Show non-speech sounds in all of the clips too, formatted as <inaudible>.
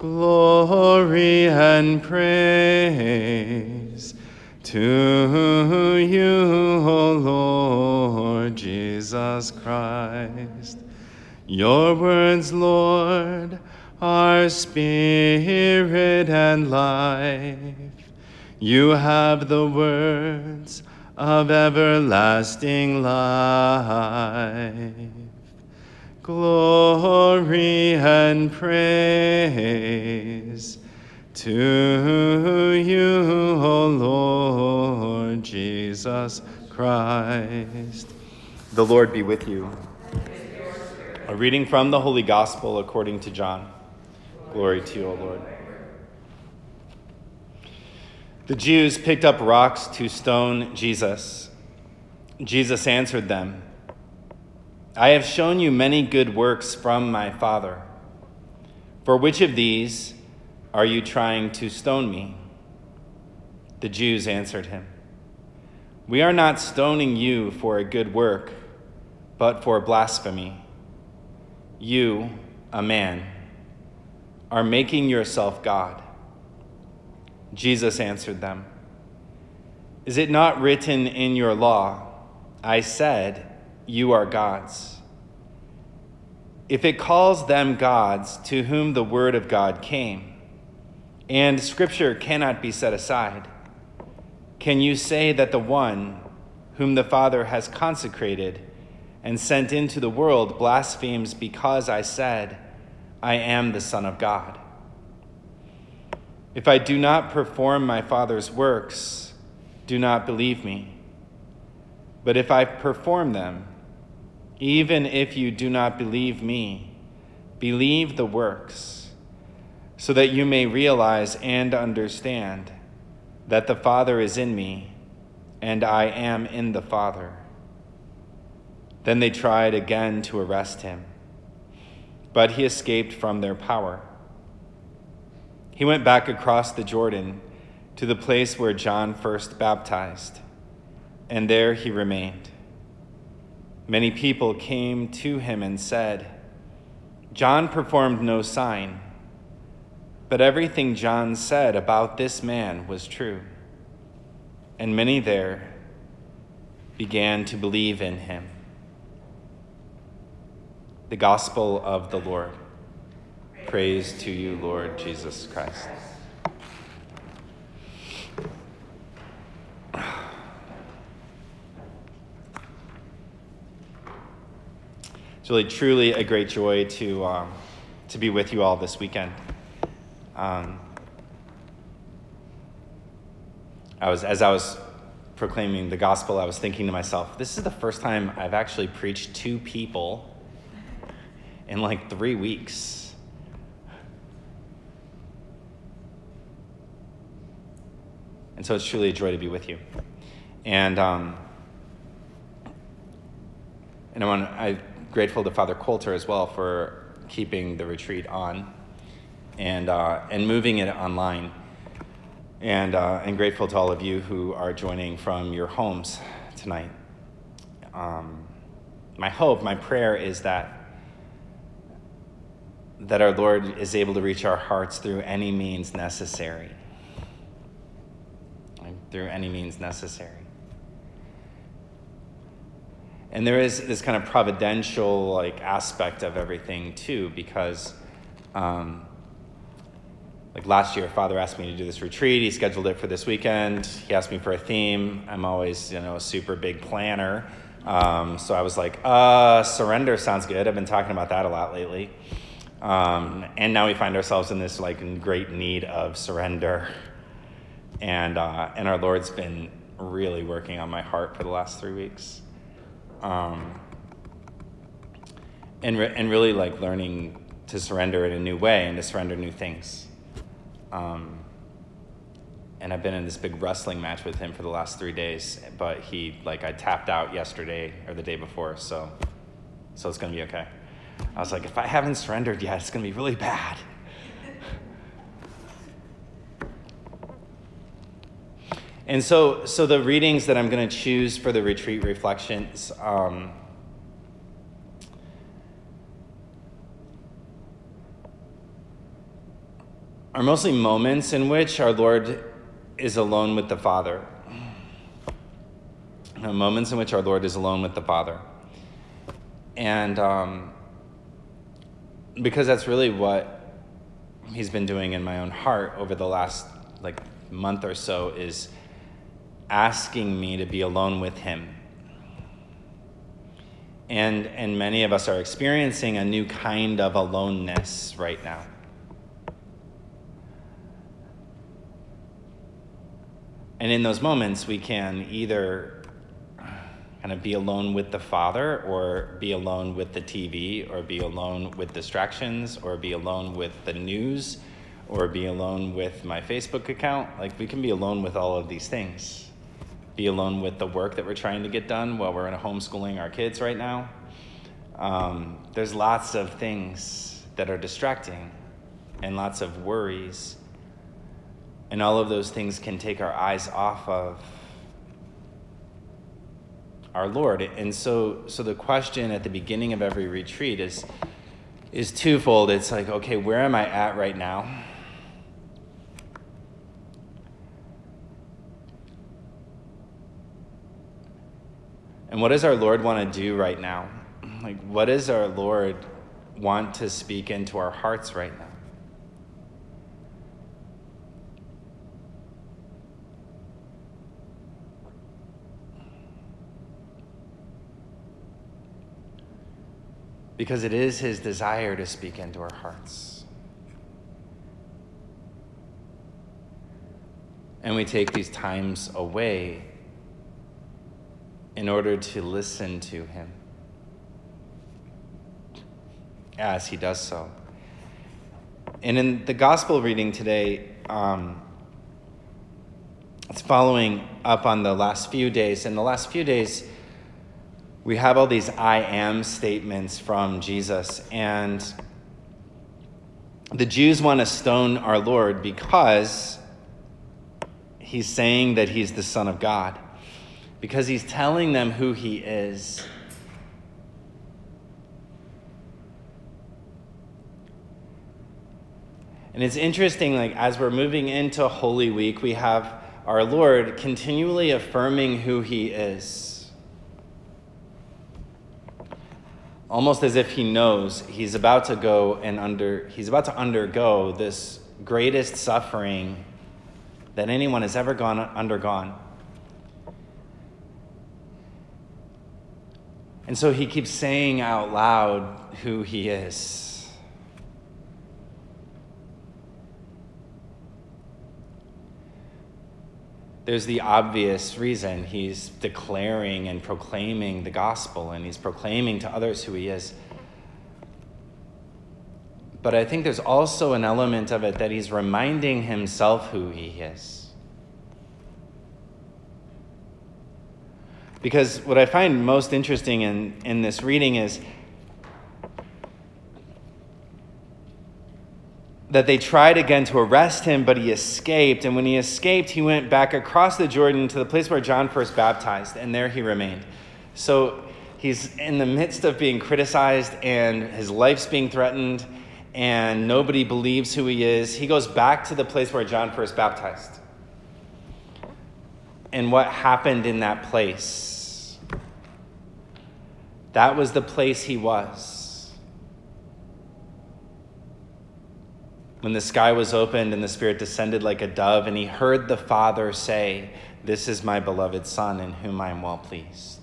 Glory and praise to you, O Lord Jesus Christ. Your words, Lord, are spirit and life. You have the words of everlasting life. Glory and praise to you, O Lord Jesus Christ. The Lord be with you. A reading from the Holy Gospel according to John. Glory to you, O Lord. The Jews picked up rocks to stone Jesus. Jesus answered them I have shown you many good works from my Father. For which of these are you trying to stone me? The Jews answered him We are not stoning you for a good work, but for blasphemy. You, a man, are making yourself God. Jesus answered them Is it not written in your law, I said, You are gods? If it calls them gods to whom the word of God came, and scripture cannot be set aside, can you say that the one whom the Father has consecrated and sent into the world blasphemes because I said, I am the Son of God? If I do not perform my Father's works, do not believe me. But if I perform them, even if you do not believe me, believe the works, so that you may realize and understand that the Father is in me and I am in the Father. Then they tried again to arrest him, but he escaped from their power. He went back across the Jordan to the place where John first baptized, and there he remained. Many people came to him and said, John performed no sign, but everything John said about this man was true. And many there began to believe in him. The Gospel of the Lord. Praise to you, Lord Jesus Christ. It's really, truly a great joy to, um, to be with you all this weekend. Um, I was, as I was proclaiming the gospel, I was thinking to myself, this is the first time I've actually preached to people in like three weeks. And so it's truly a joy to be with you. And, um, and I want, I'm grateful to Father Coulter as well for keeping the retreat on and, uh, and moving it online. And, uh, and grateful to all of you who are joining from your homes tonight. Um, my hope, my prayer is that, that our Lord is able to reach our hearts through any means necessary through any means necessary. And there is this kind of providential like aspect of everything too, because um, like last year, Father asked me to do this retreat. He scheduled it for this weekend. He asked me for a theme. I'm always, you know, a super big planner. Um, so I was like, uh, surrender sounds good. I've been talking about that a lot lately. Um, and now we find ourselves in this like great need of surrender and uh, and our Lord's been really working on my heart for the last three weeks, um, and re- and really like learning to surrender in a new way and to surrender new things. Um, and I've been in this big wrestling match with him for the last three days, but he like I tapped out yesterday or the day before, so so it's gonna be okay. I was like, if I haven't surrendered yet, it's gonna be really bad. And so, so the readings that I'm going to choose for the retreat reflections um, are mostly moments in which our Lord is alone with the Father. Moments in which our Lord is alone with the Father. And um, because that's really what He's been doing in my own heart over the last like month or so is asking me to be alone with Him. And, and many of us are experiencing a new kind of aloneness right now. And in those moments, we can either kind of be alone with the Father, or be alone with the TV, or be alone with distractions, or be alone with the news, or be alone with my Facebook account. Like, we can be alone with all of these things. Be alone with the work that we're trying to get done while we're in homeschooling our kids right now. Um, there's lots of things that are distracting and lots of worries. And all of those things can take our eyes off of our Lord. And so, so the question at the beginning of every retreat is, is twofold. It's like, okay, where am I at right now? And what does our Lord want to do right now? Like, what does our Lord want to speak into our hearts right now? Because it is His desire to speak into our hearts. And we take these times away in order to listen to him as he does so. And in the gospel reading today, um, it's following up on the last few days. In the last few days, we have all these I am statements from Jesus. And the Jews want to stone our Lord because he's saying that he's the Son of God because he's telling them who he is. And it's interesting, like, as we're moving into Holy Week, we have our Lord continually affirming who he is. Almost as if he knows he's about to go and under, he's about to undergo this greatest suffering that anyone has ever gone undergone. And so he keeps saying out loud who he is. There's the obvious reason he's declaring and proclaiming the gospel and he's proclaiming to others who he is. But I think there's also an element of it that he's reminding himself who he is. Because what I find most interesting in, in this reading is that they tried again to arrest him, but he escaped. And when he escaped, he went back across the Jordan to the place where John first baptized, and there he remained. So he's in the midst of being criticized, and his life's being threatened, and nobody believes who he is. He goes back to the place where John first baptized. And what happened in that place? That was the place he was. When the sky was opened and the Spirit descended like a dove, and he heard the Father say, This is my beloved Son in whom I am well pleased.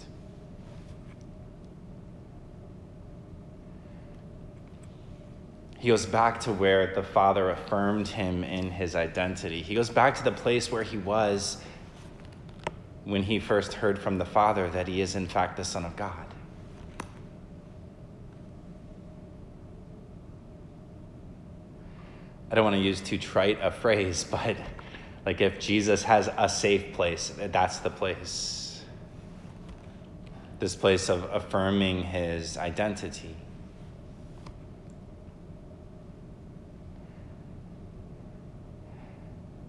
He goes back to where the Father affirmed him in his identity. He goes back to the place where he was when he first heard from the Father that he is, in fact, the Son of God. I don't want to use too trite a phrase, <laughs> but like if Jesus has a safe place, that's the place. This place of affirming his identity.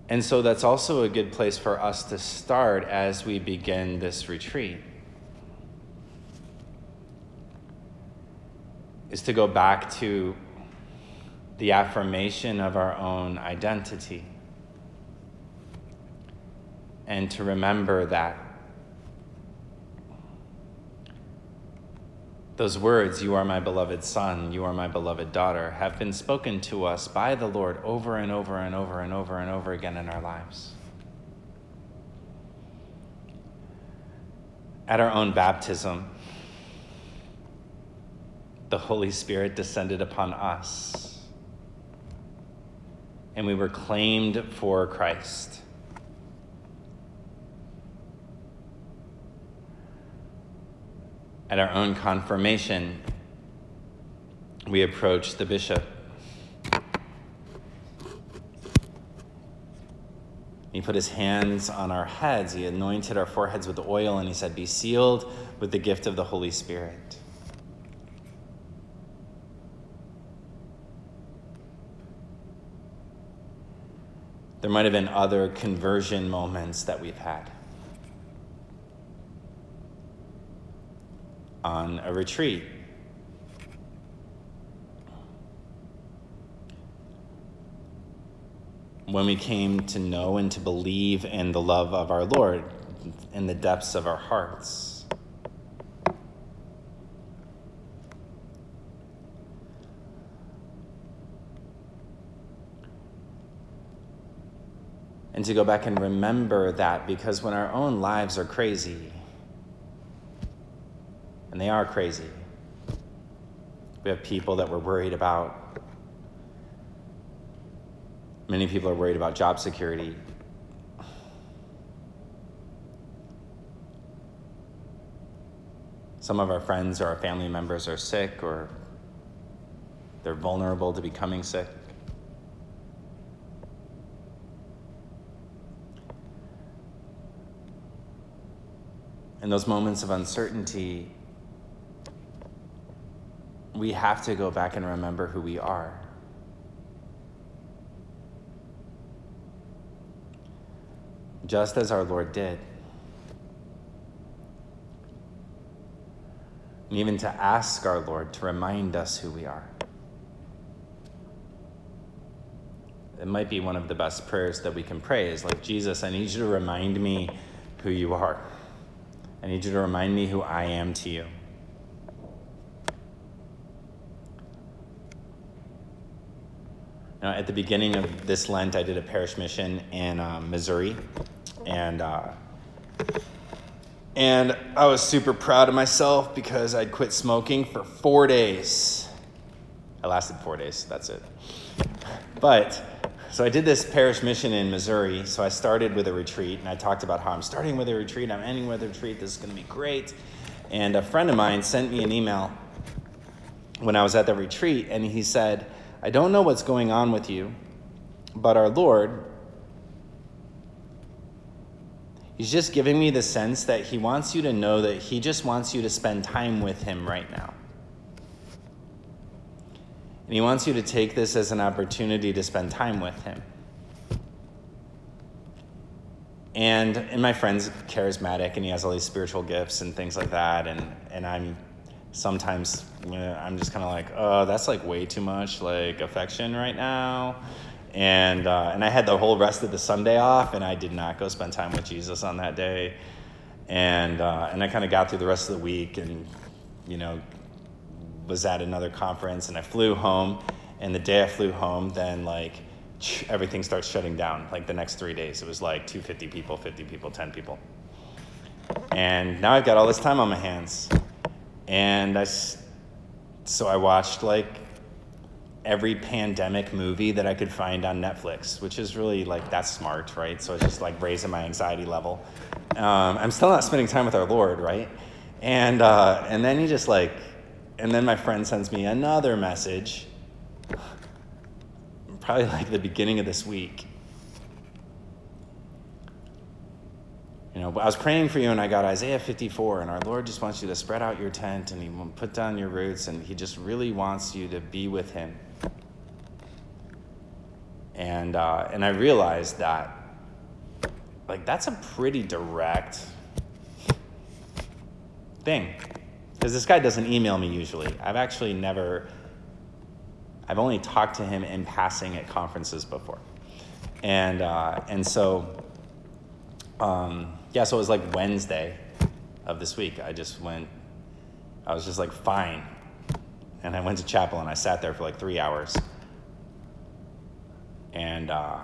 And so that's also a good place for us to start as we begin this retreat. Is to go back to the affirmation of our own identity. And to remember that those words, You are my beloved son, you are my beloved daughter, have been spoken to us by the Lord over and over and over and over and over again in our lives. At our own baptism, the Holy Spirit descended upon us, and we were claimed for Christ. At our own confirmation, we approach the bishop. He put his hands on our heads. He anointed our foreheads with oil, and he said, Be sealed with the gift of the Holy Spirit. There might have been other conversion moments that we've had. On a retreat, when we came to know and to believe in the love of our Lord in the depths of our hearts. And to go back and remember that because when our own lives are crazy, and they are crazy, we have people that we're worried about Many people are worried about job security. Some of our friends or our family members are sick or they're vulnerable to becoming sick. In those moments of uncertainty, we have to go back and remember who we are. just as our Lord did. And even to ask our Lord to remind us who we are. It might be one of the best prayers that we can pray is like, Jesus, I need you to remind me who you are. I need you to remind me who I am to you. Now, at the beginning of this Lent, I did a parish mission in um, Missouri and uh, and I was super proud of myself because I'd quit smoking for four days. I lasted four days. That's it. But so I did this parish mission in Missouri. So I started with a retreat, and I talked about how I'm starting with a retreat, I'm ending with a retreat. This is going to be great. And a friend of mine sent me an email when I was at the retreat, and he said, "I don't know what's going on with you, but our Lord He's just giving me the sense that he wants you to know that he just wants you to spend time with him right now. And he wants you to take this as an opportunity to spend time with him. And, and my friend's charismatic and he has all these spiritual gifts and things like that. And, and I'm sometimes, I'm just kind of like, oh, that's like way too much like affection right now. And uh, and I had the whole rest of the Sunday off, and I did not go spend time with Jesus on that day, and uh, and I kind of got through the rest of the week, and you know, was at another conference, and I flew home, and the day I flew home, then like everything starts shutting down. Like the next three days, it was like 250 people, 50 people, 10 people, and now I've got all this time on my hands, and I so I watched like every pandemic movie that I could find on Netflix, which is really like that's smart, right? So it's just like raising my anxiety level. Um, I'm still not spending time with our Lord, right? And uh, and then you just like, and then my friend sends me another message, probably like the beginning of this week. You know, but I was praying for you and I got Isaiah 54, and our Lord just wants you to spread out your tent and He will put down your roots, and He just really wants you to be with Him. And, uh, and I realized that, like, that's a pretty direct thing. Because this guy doesn't email me usually. I've actually never, I've only talked to him in passing at conferences before. And, uh, and so, um, yeah, so it was like Wednesday of this week. I just went, I was just like, fine. And I went to chapel and I sat there for like three hours. And, uh,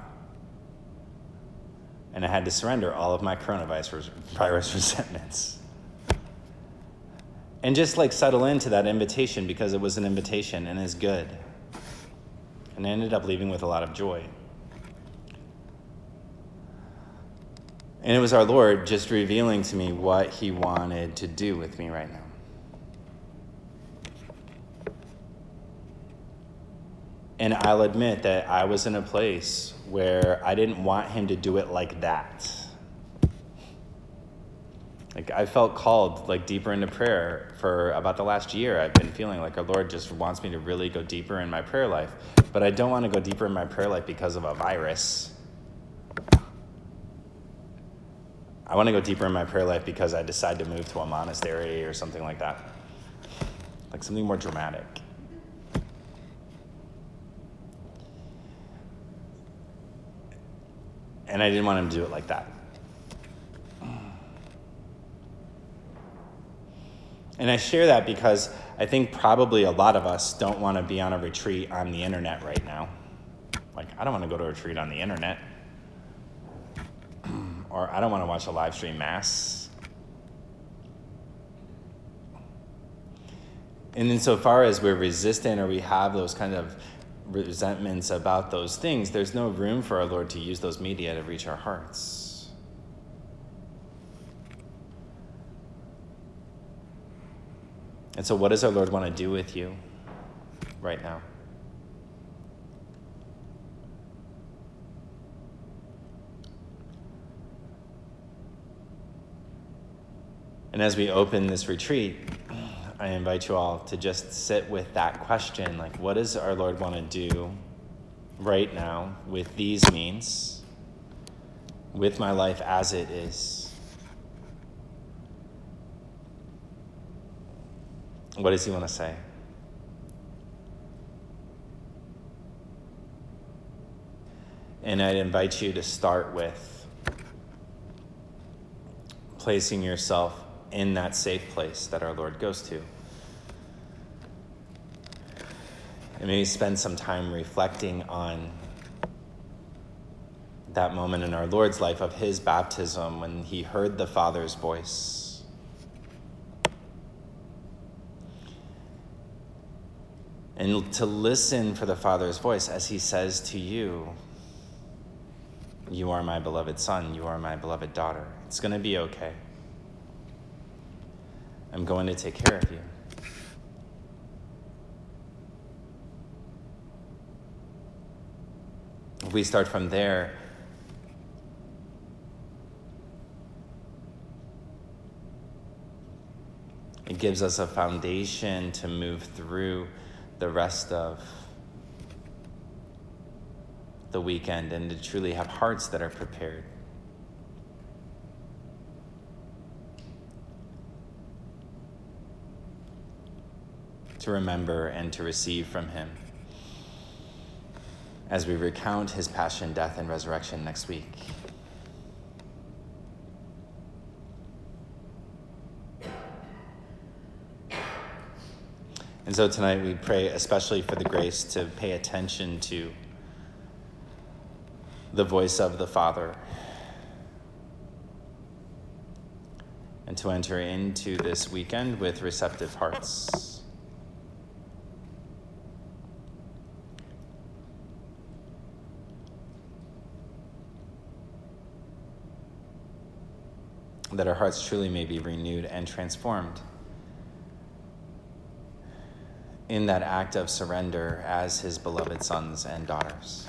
and I had to surrender all of my coronavirus virus <laughs> resentments. And just like settle into that invitation because it was an invitation and is good. And I ended up leaving with a lot of joy. And it was our Lord just revealing to me what He wanted to do with me right now. And I'll admit that I was in a place where I didn't want Him to do it like that. Like I felt called like deeper into prayer for about the last year. I've been feeling like our Lord just wants me to really go deeper in my prayer life. But I don't want to go deeper in my prayer life because of a virus. I want to go deeper in my prayer life because I decide to move to a monastery or something like that. Like something more dramatic. And I didn't want him to do it like that. And I share that because I think probably a lot of us don't want to be on a retreat on the internet right now. Like, I don't want to go to a retreat on the internet. Or I don't want to watch a live stream mass. And insofar as we're resistant or we have those kind of resentments about those things, there's no room for our Lord to use those media to reach our hearts. And so, what does our Lord want to do with you right now? And as we open this retreat, I invite you all to just sit with that question like, what does our Lord want to do right now with these means, with my life as it is? What does he want to say? And I'd invite you to start with placing yourself in that safe place that our Lord goes to. And maybe spend some time reflecting on that moment in our Lord's life of his baptism when he heard the Father's voice and to listen for the Father's voice as He says to you, You are my beloved son, you are my beloved daughter. It's going to be okay. I'm going to take care of you. If we start from there, it gives us a foundation to move through the rest of the weekend and to truly have hearts that are prepared. To remember and to receive from Him as we recount His passion, death, and resurrection next week. And so tonight we pray especially for the grace to pay attention to the voice of the Father and to enter into this weekend with receptive hearts. That our hearts truly may be renewed and transformed in that act of surrender as his beloved sons and daughters.